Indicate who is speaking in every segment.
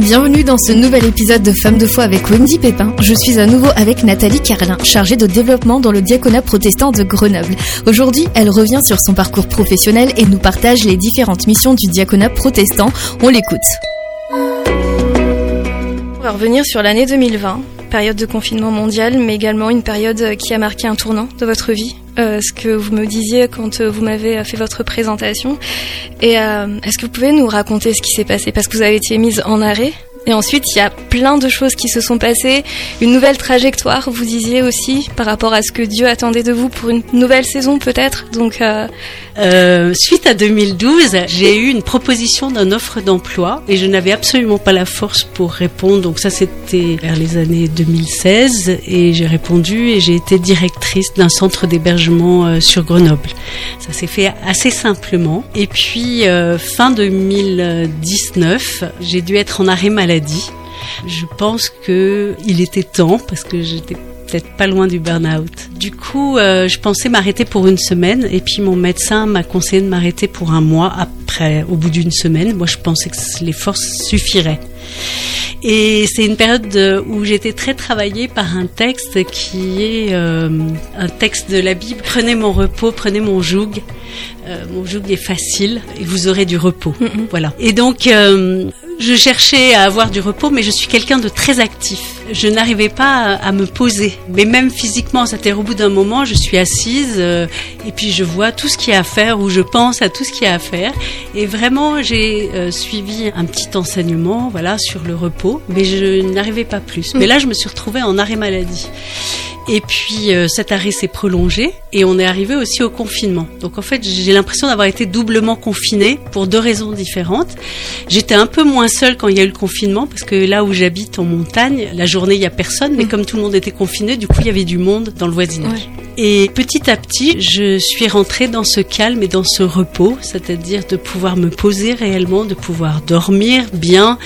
Speaker 1: Bienvenue dans ce nouvel épisode de Femmes de foi avec Wendy Pépin. Je suis à nouveau avec Nathalie Carlin, chargée de développement dans le diaconat protestant de Grenoble. Aujourd'hui, elle revient sur son parcours professionnel et nous partage les différentes missions du diaconat protestant. On l'écoute. On va revenir sur l'année 2020, période de confinement mondial, mais également une période qui a marqué un tournant de votre vie. Euh, ce que vous me disiez quand euh, vous m'avez fait votre présentation. Et euh, est-ce que vous pouvez nous raconter ce qui s'est passé? Parce que vous avez été mise en arrêt et ensuite, il y a plein de choses qui se sont passées, une nouvelle trajectoire, vous disiez aussi, par rapport à ce que Dieu attendait de vous pour une nouvelle saison peut-être. Donc,
Speaker 2: euh... Euh, suite à 2012, j'ai eu une proposition d'un offre d'emploi et je n'avais absolument pas la force pour répondre. Donc ça, c'était vers les années 2016 et j'ai répondu et j'ai été directrice d'un centre d'hébergement euh, sur Grenoble. Ça s'est fait assez simplement. Et puis fin 2019, j'ai dû être en arrêt maladie je pense que il était temps parce que j'étais peut-être pas loin du burn-out. Du coup, euh, je pensais m'arrêter pour une semaine et puis mon médecin m'a conseillé de m'arrêter pour un mois après, au bout d'une semaine. Moi, je pensais que les forces suffiraient. Et c'est une période où j'étais très travaillée par un texte qui est euh, un texte de la Bible. Prenez mon repos, prenez mon joug. Euh, mon joug est facile et vous aurez du repos. Voilà. Et donc, je cherchais à avoir du repos, mais je suis quelqu'un de très actif. Je n'arrivais pas à, me poser, mais même physiquement, c'est-à-dire au bout d'un moment, je suis assise euh, et puis je vois tout ce qu'il y a à faire ou je pense à tout ce qu'il y a à faire. Et vraiment, j'ai euh, suivi un petit enseignement, voilà, sur le repos, mais je n'arrivais pas plus. Mais là, je me suis retrouvée en arrêt maladie. Et puis euh, cet arrêt s'est prolongé et on est arrivé aussi au confinement. Donc en fait, j'ai l'impression d'avoir été doublement confinée pour deux raisons différentes. J'étais un peu moins seule quand il y a eu le confinement parce que là où j'habite en montagne, la journée il y a personne, mais mm. comme tout le monde était confiné, du coup il y avait du monde dans le voisinage. Et petit à petit, je suis rentrée dans ce calme et dans ce repos, c'est-à-dire de pouvoir me poser réellement, de pouvoir dormir bien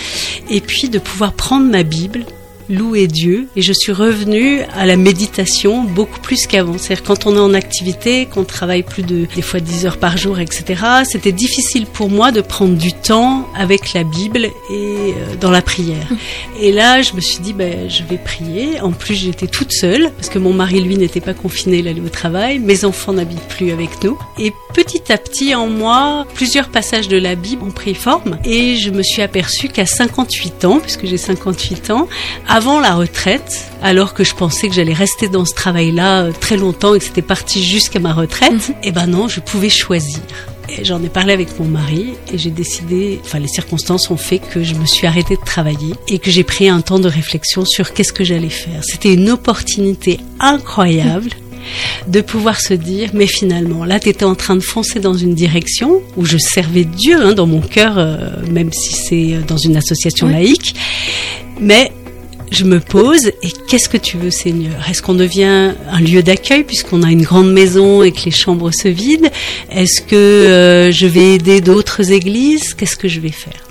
Speaker 2: et puis de pouvoir prendre ma Bible louer Dieu et je suis revenue à la méditation beaucoup plus qu'avant. C'est-à-dire quand on est en activité, qu'on travaille plus de des fois 10 heures par jour, etc. C'était difficile pour moi de prendre du temps avec la Bible et euh, dans la prière. Et là, je me suis dit, ben, je vais prier. En plus, j'étais toute seule parce que mon mari, lui, n'était pas confiné, il allait au travail. Mes enfants n'habitent plus avec nous. Et petit à petit, en moi, plusieurs passages de la Bible ont pris forme et je me suis aperçue qu'à 58 ans, puisque j'ai 58 ans, avant la retraite, alors que je pensais que j'allais rester dans ce travail-là euh, très longtemps et que c'était parti jusqu'à ma retraite, mhm. eh ben non, je pouvais choisir. J'en ai parlé avec mon mari et j'ai décidé, enfin les circonstances ont fait que je me suis arrêtée de travailler et que j'ai pris un temps de réflexion sur qu'est-ce que j'allais faire. C'était une opportunité incroyable de pouvoir se dire, mais finalement, là, tu étais en train de foncer dans une direction où je servais Dieu hein, dans mon cœur, euh, même si c'est euh, dans une association laïque, mais je me pose et qu'est-ce que tu veux Seigneur? Est-ce qu'on devient un lieu d'accueil puisqu'on a une grande maison et que les chambres se vident? Est-ce que euh, je vais aider d'autres églises? Qu'est-ce que je vais faire?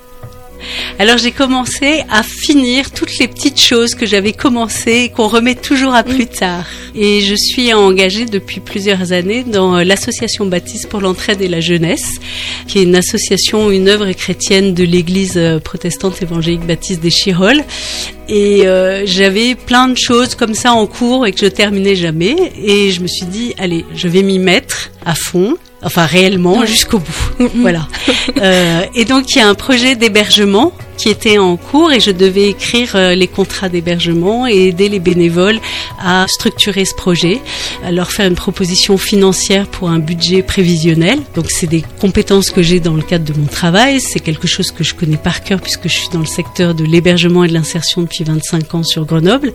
Speaker 2: Alors j'ai commencé à finir toutes les petites choses que j'avais commencé et qu'on remet toujours à plus tard. Et je suis engagée depuis plusieurs années dans l'association baptiste pour l'entraide et la jeunesse, qui est une association, une œuvre chrétienne de l'église protestante évangélique baptiste des Chirolles. Et euh, j'avais plein de choses comme ça en cours et que je terminais jamais. Et je me suis dit, allez, je vais m'y mettre à fond enfin réellement jusqu'au bout. voilà. Euh, et donc il y a un projet d'hébergement qui était en cours et je devais écrire euh, les contrats d'hébergement et aider les bénévoles à structurer ce projet, à leur faire une proposition financière pour un budget prévisionnel. Donc c'est des compétences que j'ai dans le cadre de mon travail, c'est quelque chose que je connais par cœur puisque je suis dans le secteur de l'hébergement et de l'insertion depuis 25 ans sur Grenoble.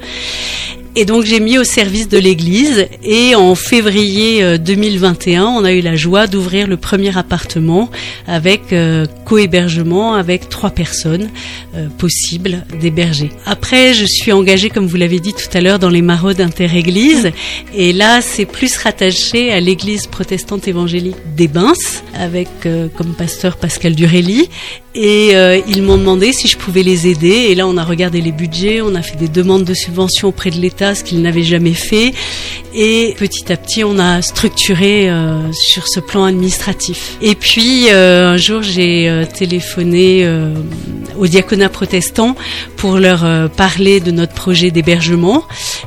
Speaker 2: Et donc j'ai mis au service de l'Église. Et en février 2021, euh, on a eu la joie d'ouvrir le premier appartement avec euh, co-hébergement avec trois personnes euh, possibles d'héberger. Après, je suis engagée, comme vous l'avez dit tout à l'heure, dans les maraudes inter-églises. Et là c'est plus rattaché à l'Église protestante évangélique des Bains avec comme pasteur Pascal Durelli et ils m'ont demandé si je pouvais les aider et là on a regardé les budgets, on a fait des demandes de subventions auprès de l'État ce qu'il n'avait jamais fait. Et petit à petit, on a structuré euh, sur ce plan administratif. Et puis, euh, un jour, j'ai euh, téléphoné au diaconat protestant pour leur euh, parler de notre projet d'hébergement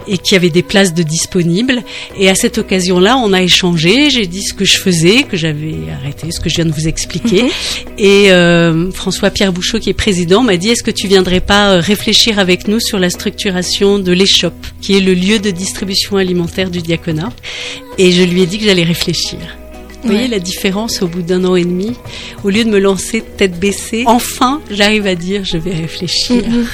Speaker 2: et qu'il y avait des places de disponibles. Et à cette occasion-là, on a échangé. J'ai dit ce que je faisais, que j'avais arrêté, ce que je viens de vous expliquer. Mhm. Et euh, François-Pierre Bouchot, qui est président, m'a dit est-ce que tu viendrais pas euh, réfléchir avec nous sur la structuration de l'échoppe, qui est le lieu de distribution alimentaire du diaconat? Et je lui ai dit que j'allais réfléchir. Vous voyez la différence au bout d'un an et demi Au lieu de me lancer tête baissée, enfin, j'arrive à dire je vais réfléchir. Mm-hmm.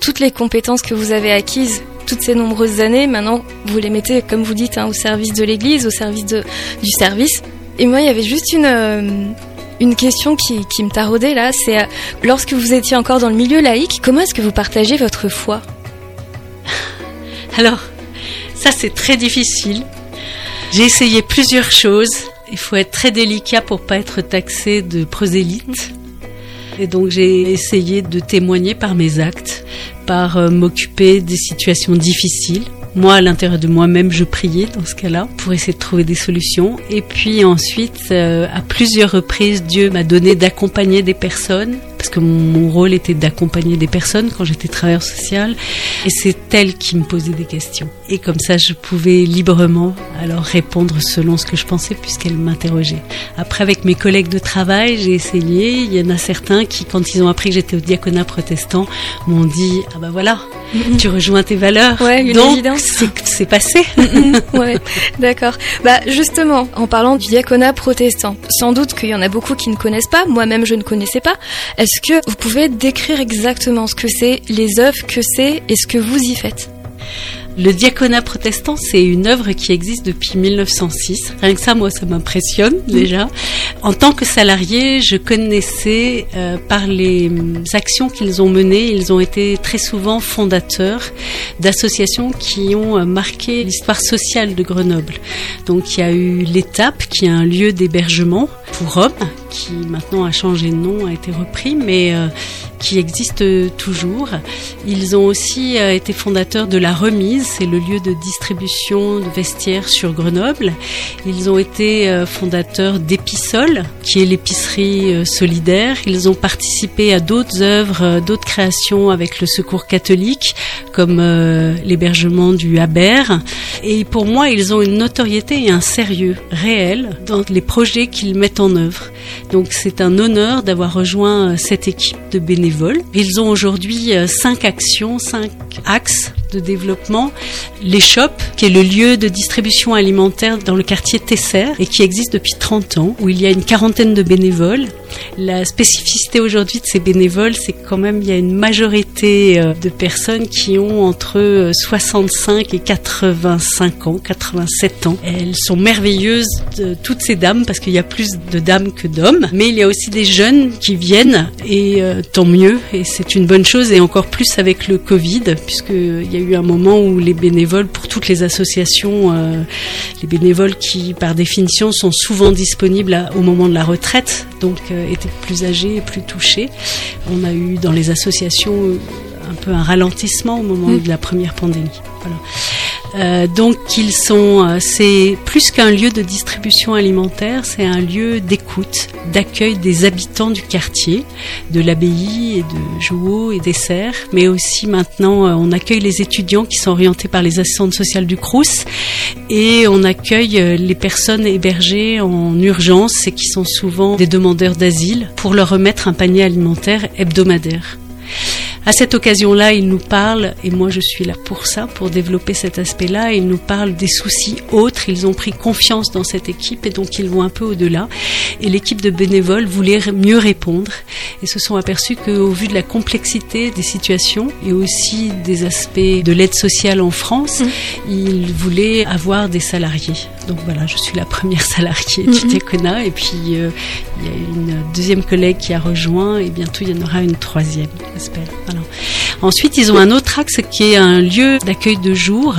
Speaker 1: Toutes les compétences que vous avez acquises toutes ces nombreuses années, maintenant, vous les mettez, comme vous dites, hein, au service de l'Église, au service de, du service. Et moi, il y avait juste une, euh, une question qui, qui, me taraudait là, c'est euh, lorsque vous étiez encore dans le milieu laïque, comment est-ce que vous partagez votre foi?
Speaker 2: Alors, ça c'est très difficile. J'ai essayé plusieurs choses. Il faut être très délicat pour pas être taxé de prosélyte. Et donc j'ai essayé de témoigner par mes actes, par euh, m'occuper des situations difficiles. Moi, à l'intérieur de moi-même, je priais dans ce cas-là pour essayer de trouver des solutions. Et puis ensuite, euh, à plusieurs reprises, Dieu m'a donné d'accompagner des personnes parce que mon, rôle était d'accompagner des personnes quand j'étais travailleur social et c'est elle qui me posait des questions et comme ça je pouvais librement alors répondre selon ce que je pensais puisqu'elle m'interrogeait. Après avec mes collègues de travail j'ai essayé, il y en a certains qui quand ils ont appris que j'étais au diaconat protestant m'ont dit ah ben voilà tu rejoins tes valeurs
Speaker 1: ouais, une
Speaker 2: donc c'est passé.
Speaker 1: ouais, d'accord. Bah justement en parlant du diaconat protestant, sans doute qu'il y en a beaucoup qui ne connaissent pas, moi-même je ne connaissais pas. Est-ce que vous pouvez décrire exactement ce que c'est, les œuvres que c'est et ce que vous y faites?
Speaker 2: Le diaconat protestant, c'est une œuvre qui existe depuis 1906. Rien que ça, moi, ça m'impressionne mm. déjà. En tant que salarié, je connaissais euh, par les mm, actions qu'ils ont menées, ils ont été très souvent fondateurs d'associations qui ont euh, marqué l'histoire sociale de Grenoble. Donc il y a eu l'étape, qui est un lieu d'hébergement pour qui maintenant a changé de nom, a été repris, mais euh, qui existe toujours. Ils ont aussi euh, été fondateurs de La Remise, c'est le lieu de distribution de vestiaires sur Grenoble. Ils ont été euh, fondateurs d'Épisol, qui est l'épicerie euh, solidaire. Ils ont participé à d'autres œuvres, d'autres créations avec le Secours catholique, comme l'hébergement du Haber. Et pour moi, ils ont une notoriété et un sérieux réel dans les projets qu'ils mettent en œuvre. Donc c'est un honneur d'avoir rejoint cette équipe de bénévoles ils ont aujourd'hui euh, cinq actions, cinq axes de développement. Les qui est le lieu de distribution alimentaire dans le quartier Tesser et qui existe depuis 30 ans, où il y a une quarantaine de bénévoles. La spécificité aujourd'hui de ces bénévoles, c'est quand même il y a une majorité euh, de personnes qui ont entre 65 euh, et 85 ans, 87 ans. Elles sont merveilleuses, toutes ces dames, parce qu'il y a plus de dames que d'hommes, mais il y a aussi des jeunes qui viennent et tant mieux, et c'est une bonne chose, et encore plus avec le Covid, puisqu'il y a eu un moment où les bénévoles, pour toutes les associations, euh, les bénévoles qui, par définition, sont souvent disponibles au moment de la retraite, donc euh, étaient plus âgés et plus touchés. On a eu dans les associations un peu un ralentissement au moment mmh. de la première pandémie. Voilà. Euh, donc ils sont, euh, c'est plus qu'un lieu de distribution alimentaire, c'est un lieu d'écoute, d'accueil des habitants du quartier, de l'abbaye et de Jouot et des Serres, mais aussi maintenant euh, on accueille les étudiants qui sont orientés par les assistantes sociales du Crous et on accueille les personnes hébergées en urgence et qui sont souvent des demandeurs d'asile pour leur remettre un panier alimentaire hebdomadaire. À cette occasion-là, il nous parle, et moi je suis là pour ça, pour développer cet aspect-là, il nous parle des soucis autres, ils ont pris confiance dans cette équipe et donc ils vont un peu au-delà. Et l'équipe de bénévoles voulait mieux répondre et se sont aperçus qu'au vu de la complexité des situations et aussi des aspects de l'aide sociale en France, mmh. ils voulaient avoir des salariés. Donc voilà, je suis la première salariée du diaconat et puis euh, il y a une deuxième collègue qui a rejoint et bientôt il y en aura une troisième, j'espère. Ensuite, ils ont un autre axe qui est un lieu d'accueil de jour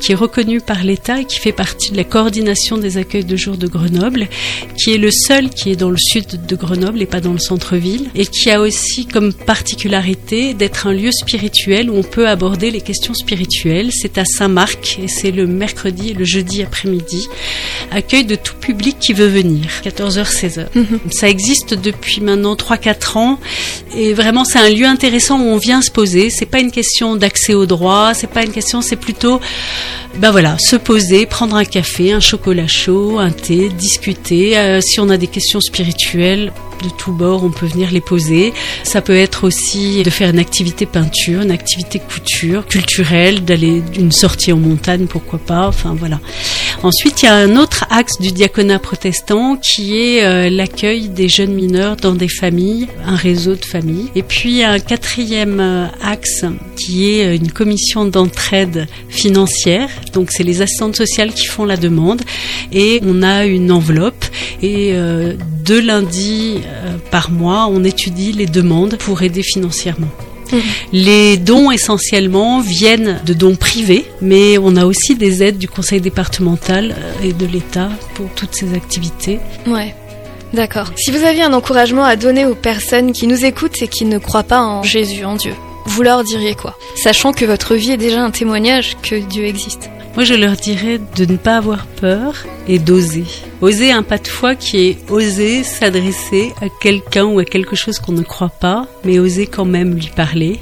Speaker 2: qui est reconnu par l'État et qui fait partie de la coordination des accueils de jour de Grenoble, qui est le seul qui est dans le sud de Grenoble et pas dans le centre-ville, et qui a aussi comme particularité d'être un lieu spirituel où on peut aborder les questions spirituelles. C'est à Saint-Marc et c'est le mercredi et le jeudi après-midi. Accueil de tout public qui veut venir, 14h, 16h. Mhm. Ça existe depuis maintenant 3-4 ans et vraiment c'est un lieu intéressant où on vient se poser. C'est pas une question d'accès au droit, c'est pas une question, c'est plutôt, ben voilà, se poser, prendre un café, un chocolat chaud, un thé, discuter. Euh, si on a des questions spirituelles, de tous bords, on peut venir les poser. Ça peut être aussi de faire une activité peinture, une activité couture, culturelle, d'aller d'une sortie en montagne, pourquoi pas. Enfin voilà. Ensuite, il y a un autre axe du diaconat protestant qui est euh, l'accueil des jeunes mineurs dans des familles, un réseau de familles. Et puis un quatrième euh, axe qui est une commission d'entraide financière. Donc c'est les assistantes sociales qui font la demande et on a une enveloppe et deux lundis par mois on étudie les demandes pour aider financièrement. Les dons essentiellement viennent de dons privés, mais on a aussi des aides du conseil départemental euh, et de l'État pour toutes ces activités.
Speaker 1: Ouais. D'accord. Si vous aviez un encouragement à donner aux personnes qui nous écoutent et qui ne croient pas en Jésus, en Dieu, vous leur diriez quoi Sachant que votre vie est déjà un témoignage que Dieu existe?
Speaker 2: Moi, je leur dirais de ne pas avoir peur et d'oser. Oser un pas de foi qui est oser s'adresser à quelqu'un ou à quelque chose qu'on ne croit pas, mais oser quand même lui parler.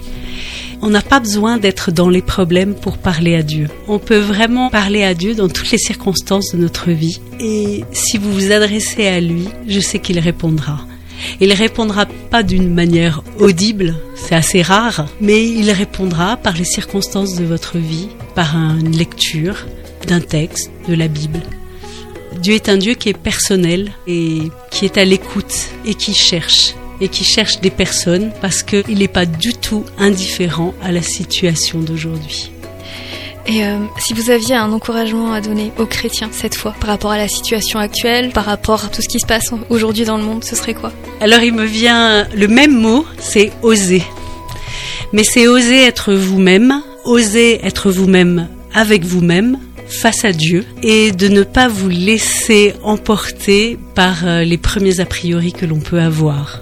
Speaker 2: On n'a pas besoin d'être dans les problèmes pour parler à Dieu. On peut vraiment parler à Dieu dans toutes les circonstances de notre vie. Et si vous vous adressez à lui, je sais qu'il répondra. Il répondra pas d'une manière audible, c'est assez rare, mais il répondra par les circonstances de votre vie, par une lecture d'un texte, de la Bible. Dieu est un Dieu qui est personnel et qui est à l'écoute et qui cherche et qui cherche des personnes parce qu'il n'est pas du tout indifférent à la situation d'aujourd'hui.
Speaker 1: Et euh, si vous aviez un encouragement à donner aux chrétiens cette fois par rapport à la situation actuelle, par rapport à tout ce qui se passe aujourd'hui dans le monde, ce serait quoi?
Speaker 2: Alors il me vient le même mot, c'est oser. Mais c'est oser être vous-même, oser être vous-même avec vous-même, face à Dieu et de ne pas vous laisser emporter par euh, les premiers a priori que l'on peut avoir.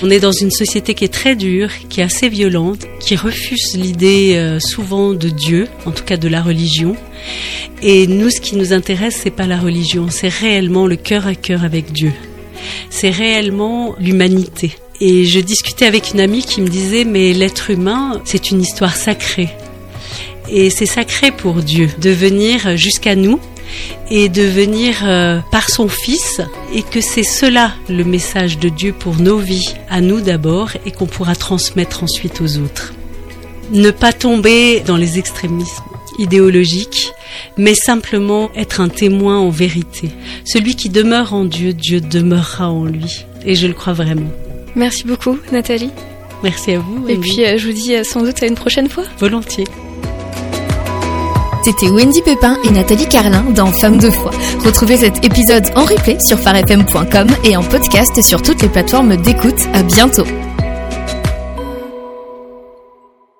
Speaker 2: On est dans une société qui est très dure, qui est assez violente, qui refuse l'idée euh, souvent de Dieu, en tout cas de la religion. Et nous, ce qui nous intéresse, c'est pas la religion, c'est réellement le cœur à cœur avec Dieu. C'est réellement l'humanité. Et je discutais avec une amie qui me disait, mais l'être humain, c'est une histoire sacrée. Et c'est sacré pour Dieu de venir jusqu'à nous et de venir euh, par son Fils et que c'est cela le message de Dieu pour nos vies, à nous d'abord et qu'on pourra transmettre ensuite aux autres. Ne pas tomber dans les extrémismes idéologiques, mais simplement être un témoin en vérité. Celui qui demeure en Dieu, Dieu demeurera en lui. Et je le crois vraiment.
Speaker 1: Merci beaucoup, Nathalie.
Speaker 2: Merci à vous.
Speaker 1: Et puis, euh, je vous dis euh, sans doute à une prochaine fois.
Speaker 2: Volontiers.
Speaker 3: C'était Wendy Pépin et Nathalie Carlin dans Femmes de foi. Retrouvez cet épisode en replay sur farfm.com et en podcast sur toutes les plateformes d'écoute. À bientôt.